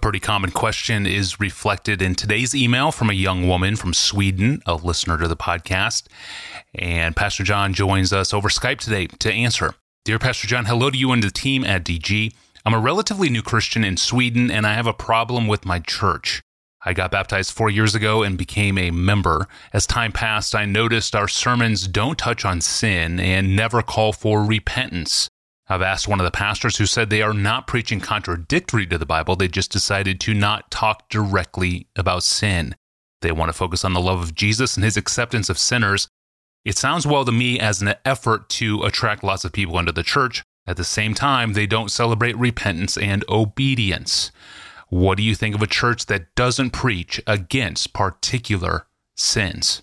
pretty common question is reflected in today's email from a young woman from Sweden, a listener to the podcast. And Pastor John joins us over Skype today to answer. Dear Pastor John, hello to you and the team at DG. I'm a relatively new Christian in Sweden, and I have a problem with my church. I got baptized four years ago and became a member. As time passed, I noticed our sermons don't touch on sin and never call for repentance. I've asked one of the pastors who said they are not preaching contradictory to the Bible, they just decided to not talk directly about sin. They want to focus on the love of Jesus and his acceptance of sinners. It sounds well to me as an effort to attract lots of people into the church. At the same time, they don't celebrate repentance and obedience. What do you think of a church that doesn't preach against particular sins?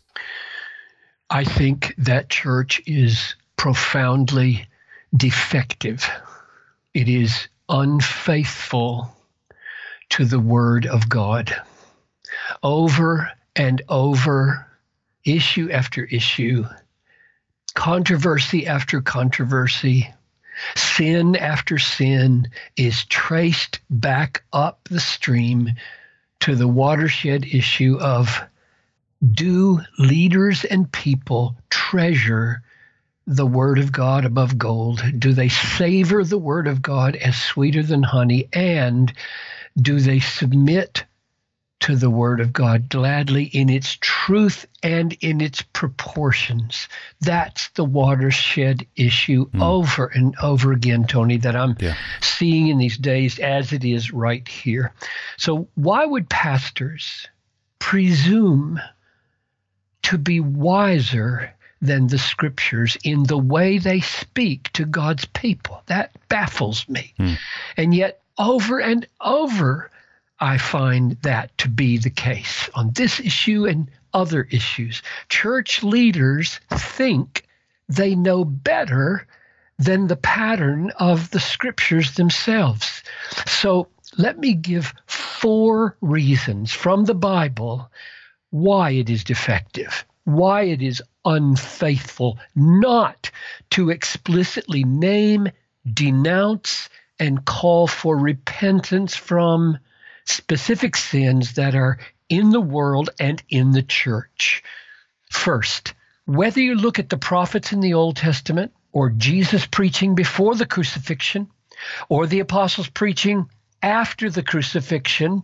I think that church is profoundly defective. It is unfaithful to the Word of God. Over and over, issue after issue, controversy after controversy, sin after sin is traced back up the stream to the watershed issue of do leaders and people treasure the Word of God above gold? Do they savor the Word of God as sweeter than honey? And do they submit to the Word of God gladly in its truth and in its proportions? That's the watershed issue mm. over and over again, Tony, that I'm yeah. seeing in these days as it is right here. So, why would pastors presume to be wiser than the scriptures in the way they speak to God's people. That baffles me. Hmm. And yet, over and over, I find that to be the case on this issue and other issues. Church leaders think they know better than the pattern of the scriptures themselves. So let me give four reasons from the Bible why it is defective, why it is unfaithful not to explicitly name, denounce, and call for repentance from specific sins that are in the world and in the church. First, whether you look at the prophets in the Old Testament or Jesus preaching before the crucifixion or the apostles preaching after the crucifixion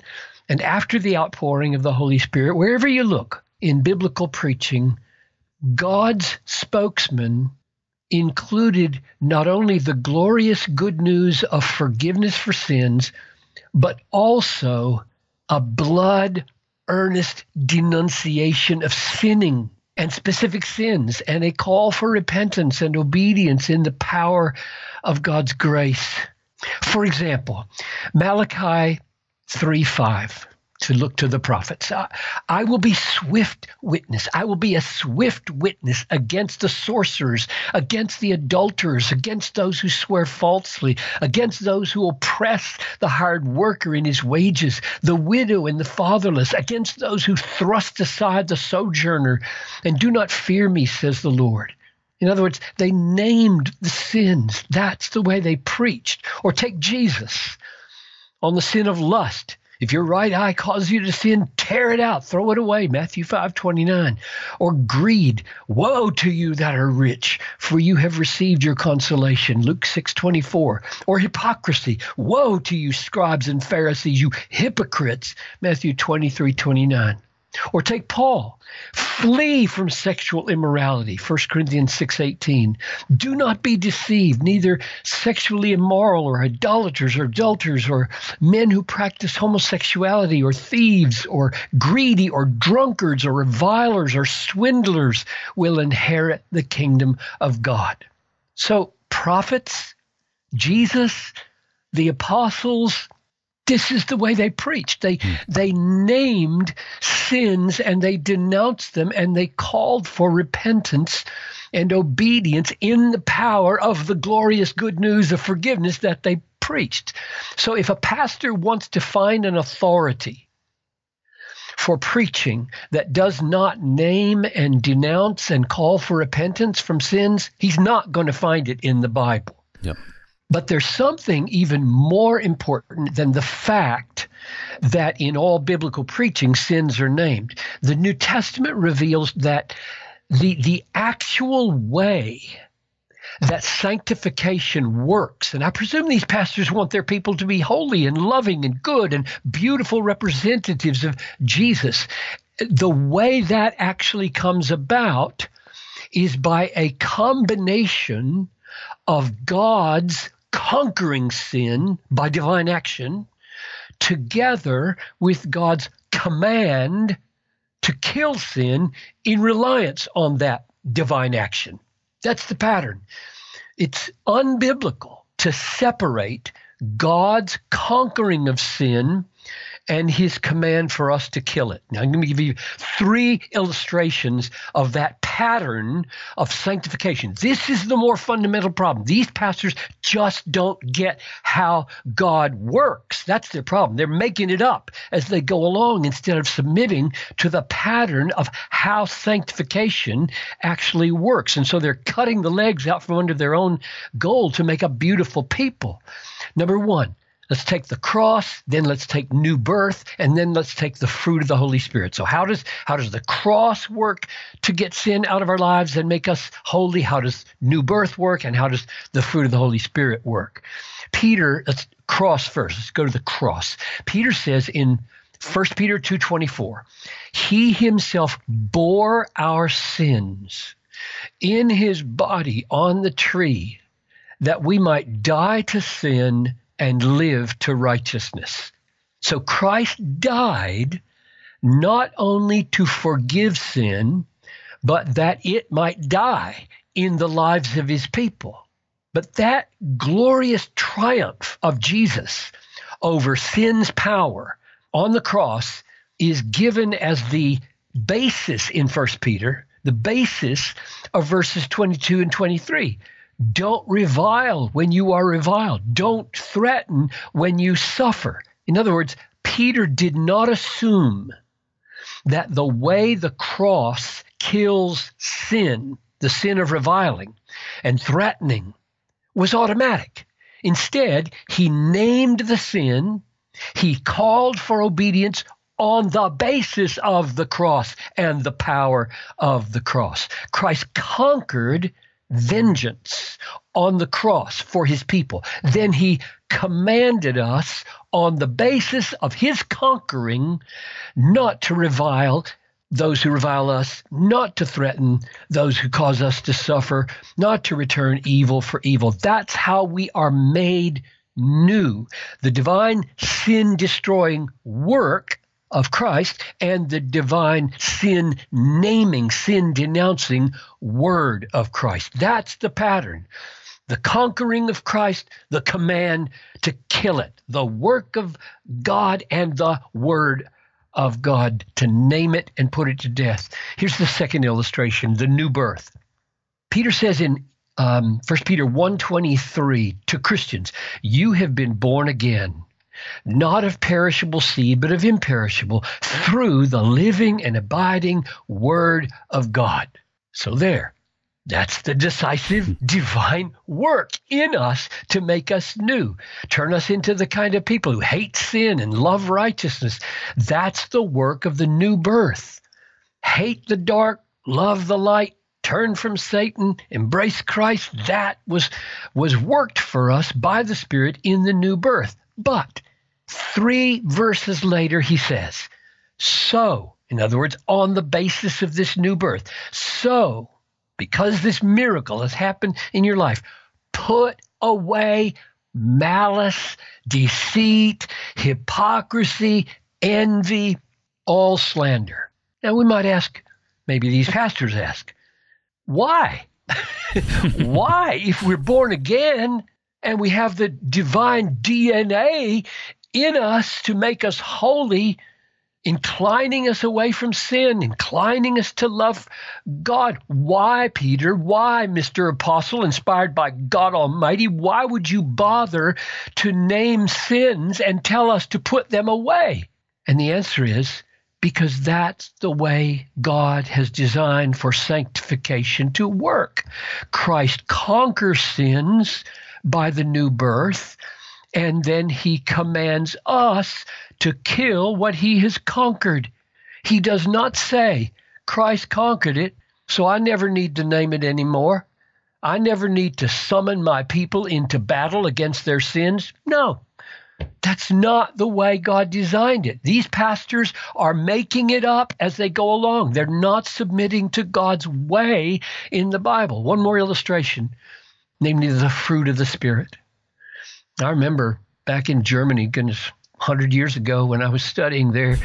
and after the outpouring of the Holy Spirit, wherever you look in biblical preaching, God's spokesman included not only the glorious good news of forgiveness for sins, but also a blood earnest denunciation of sinning and specific sins and a call for repentance and obedience in the power of God's grace. For example, Malachi 3 5 to look to the prophets. I, I, will be swift witness. I will be a swift witness against the sorcerers, against the adulterers, against those who swear falsely, against those who oppress the hard worker in his wages, the widow and the fatherless, against those who thrust aside the sojourner and do not fear me, says the Lord. In other words, they named the sins. That's the way they preached. Or take Jesus on the sin of lust. If your right eye causes you to sin, tear it out, throw it away. Matthew 5 29. Or greed. Woe to you that are rich, for you have received your consolation. Luke 6 24. Or hypocrisy. Woe to you, scribes and Pharisees, you hypocrites. Matthew 23 29. Or take Paul. Flee from sexual immorality. 1 Corinthians 6:18. Do not be deceived, neither sexually immoral or idolaters or adulterers or men who practice homosexuality or thieves or greedy or drunkards or revilers or swindlers will inherit the kingdom of God. So prophets, Jesus, the apostles, this is the way they preached. They mm. they named sins and they denounced them and they called for repentance and obedience in the power of the glorious good news of forgiveness that they preached. So if a pastor wants to find an authority for preaching that does not name and denounce and call for repentance from sins, he's not going to find it in the Bible. Yep. But there's something even more important than the fact that in all biblical preaching sins are named. The New Testament reveals that the the actual way that sanctification works. And I presume these pastors want their people to be holy and loving and good and beautiful representatives of Jesus. The way that actually comes about is by a combination of God's conquering sin by divine action together with God's command to kill sin in reliance on that divine action. That's the pattern. It's unbiblical to separate God's conquering of sin and his command for us to kill it. Now, I'm going to give you three illustrations of that pattern of sanctification. This is the more fundamental problem. These pastors just don't get how God works. That's their problem. They're making it up as they go along instead of submitting to the pattern of how sanctification actually works. And so they're cutting the legs out from under their own goal to make a beautiful people. Number one, Let's take the cross, then let's take new birth, and then let's take the fruit of the Holy Spirit. So how does how does the cross work to get sin out of our lives and make us holy? How does new birth work and how does the fruit of the Holy Spirit work? Peter, let's cross first. Let's go to the cross. Peter says in 1 Peter 2:24, he himself bore our sins in his body on the tree that we might die to sin and live to righteousness. So Christ died not only to forgive sin, but that it might die in the lives of his people. But that glorious triumph of Jesus over sin's power on the cross is given as the basis in 1 Peter, the basis of verses 22 and 23. Don't revile when you are reviled. Don't threaten when you suffer. In other words, Peter did not assume that the way the cross kills sin, the sin of reviling and threatening, was automatic. Instead, he named the sin, he called for obedience on the basis of the cross and the power of the cross. Christ conquered vengeance on the cross for his people. Then he commanded us on the basis of his conquering not to revile those who revile us, not to threaten those who cause us to suffer, not to return evil for evil. That's how we are made new. The divine sin destroying work of Christ and the divine sin naming, sin denouncing word of Christ. That's the pattern. The conquering of Christ, the command to kill it, the work of God and the word of God to name it and put it to death. Here's the second illustration, the new birth. Peter says in um, 1 Peter 1.23 to Christians, you have been born again not of perishable seed, but of imperishable, through the living and abiding Word of God. So there. That's the decisive divine work in us to make us new, turn us into the kind of people who hate sin and love righteousness. That's the work of the new birth. Hate the dark, love the light, turn from Satan, embrace Christ. That was was worked for us by the Spirit in the new birth. But three verses later, he says, So, in other words, on the basis of this new birth, so, because this miracle has happened in your life, put away malice, deceit, hypocrisy, envy, all slander. Now, we might ask, maybe these pastors ask, why? why, if we're born again and we have the divine DNA in us to make us holy, inclining us away from sin, inclining us to love God. Why, Peter? Why, Mr. Apostle, inspired by God Almighty? Why would you bother to name sins and tell us to put them away? And the answer is because that's the way God has designed for sanctification to work. Christ conquers sins by the new birth And then he commands us to kill what he has conquered. He does not say, Christ conquered it, so I never need to name it anymore. I never need to summon my people into battle against their sins. No, that's not the way God designed it. These pastors are making it up as they go along. They're not submitting to God's way in the Bible. One more illustration, namely the fruit of the Spirit. I remember back in Germany, goodness, 100 years ago when I was studying there,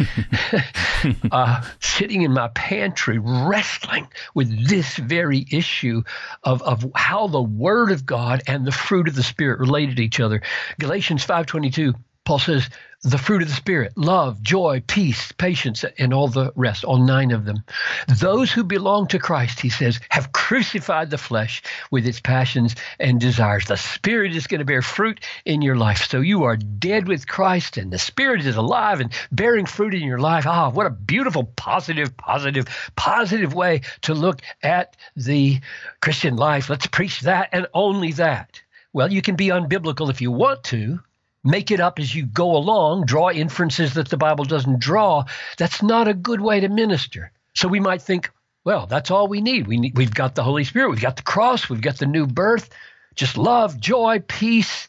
uh, sitting in my pantry, wrestling with this very issue of, of how the Word of God and the fruit of the Spirit related to each other. Galatians 5.22, Paul says, the fruit of the Spirit love, joy, peace, patience, and all the rest, all nine of them. Those who belong to Christ, he says, have crucified the flesh with its passions and desires. The Spirit is going to bear fruit in your life. So you are dead with Christ, and the Spirit is alive and bearing fruit in your life. Ah, what a beautiful, positive, positive, positive way to look at the Christian life. Let's preach that and only that. Well, you can be unbiblical if you want to make it up as you go along, draw inferences that the Bible doesn't draw, that's not a good way to minister. So we might think, well, that's all we need. We need we've got the Holy Spirit, we've got the cross, we've got the new birth, just love, joy, peace.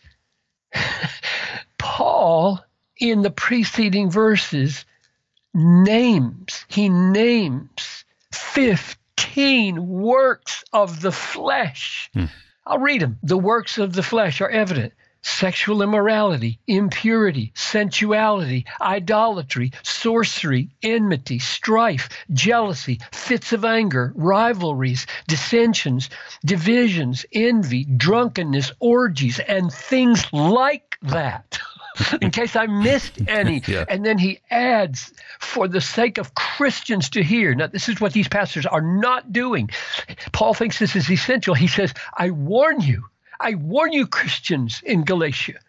Paul in the preceding verses names, he names 15 works of the flesh. Hmm. I'll read them. The works of the flesh are evident sexual immorality, impurity, sensuality, idolatry, sorcery, enmity, strife, jealousy, fits of anger, rivalries, dissensions, divisions, envy, drunkenness, orgies, and things like that. in case I missed any. yeah. And then he adds, for the sake of Christians to hear. Now, this is what these pastors are not doing. Paul thinks this is essential. He says, I warn you I warn you, Christians in Galatia,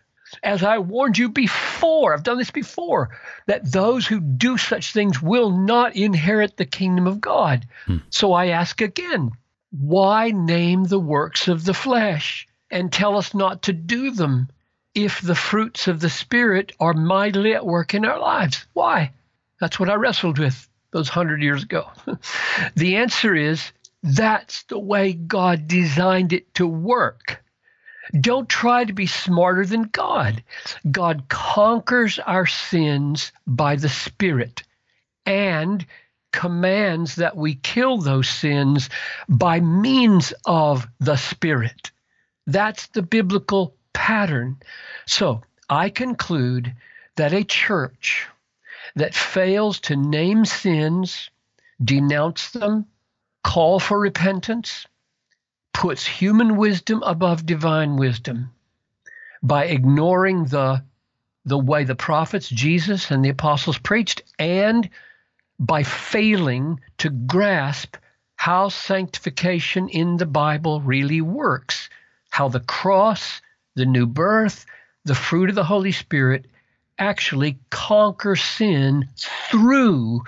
as I warned you before, I've done this before, that those who do such things will not inherit the kingdom of God. Hmm. So I ask again, why name the works of the flesh and tell us not to do them if the fruits of the Spirit are mightily at work in our lives? Why? That's what I wrestled with those hundred years ago. the answer is that's the way God designed it to work. Don't try to be smarter than God. God conquers our sins by the Spirit and commands that we kill those sins by means of the Spirit. That's the biblical pattern. So I conclude that a church that fails to name sins, denounce them, call for repentance, puts human wisdom above divine wisdom by ignoring the the way the prophets, Jesus and the apostles preached, and by failing to grasp how sanctification in the Bible really works, how the cross, the new birth, the fruit of the Holy Spirit actually conquer sin through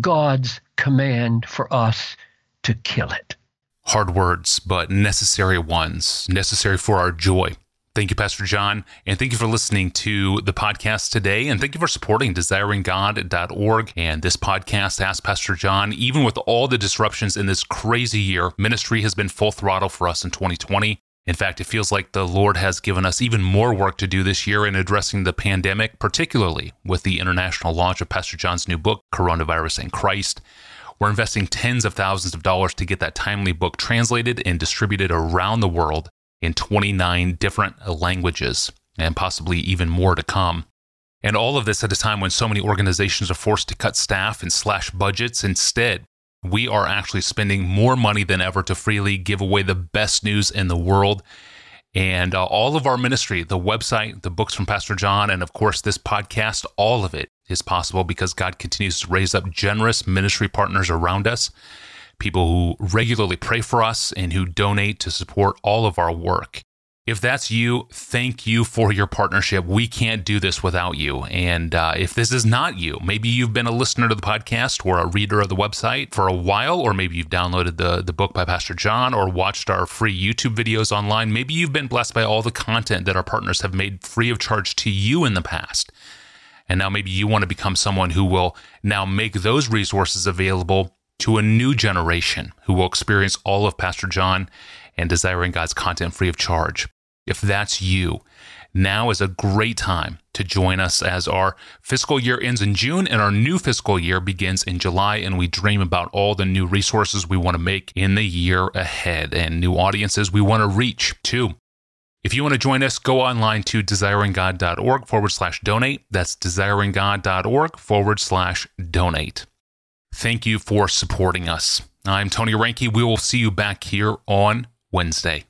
God's command for us to kill it. Hard words, but necessary ones, necessary for our joy. Thank you, Pastor John. And thank you for listening to the podcast today. And thank you for supporting desiringgod.org and this podcast, Ask Pastor John. Even with all the disruptions in this crazy year, ministry has been full throttle for us in 2020. In fact, it feels like the Lord has given us even more work to do this year in addressing the pandemic, particularly with the international launch of Pastor John's new book, Coronavirus and Christ. We're investing tens of thousands of dollars to get that timely book translated and distributed around the world in 29 different languages and possibly even more to come. And all of this at a time when so many organizations are forced to cut staff and slash budgets. Instead, we are actually spending more money than ever to freely give away the best news in the world. And uh, all of our ministry, the website, the books from Pastor John, and of course, this podcast, all of it is possible because God continues to raise up generous ministry partners around us, people who regularly pray for us and who donate to support all of our work. If that's you, thank you for your partnership. We can't do this without you. And uh, if this is not you, maybe you've been a listener to the podcast or a reader of the website for a while, or maybe you've downloaded the, the book by Pastor John or watched our free YouTube videos online. Maybe you've been blessed by all the content that our partners have made free of charge to you in the past. And now maybe you want to become someone who will now make those resources available to a new generation who will experience all of Pastor John and desiring God's content free of charge. If that's you, now is a great time to join us as our fiscal year ends in June and our new fiscal year begins in July. And we dream about all the new resources we want to make in the year ahead and new audiences we want to reach too. If you want to join us, go online to desiringgod.org forward slash donate. That's desiringgod.org forward slash donate. Thank you for supporting us. I'm Tony Reinke. We will see you back here on Wednesday.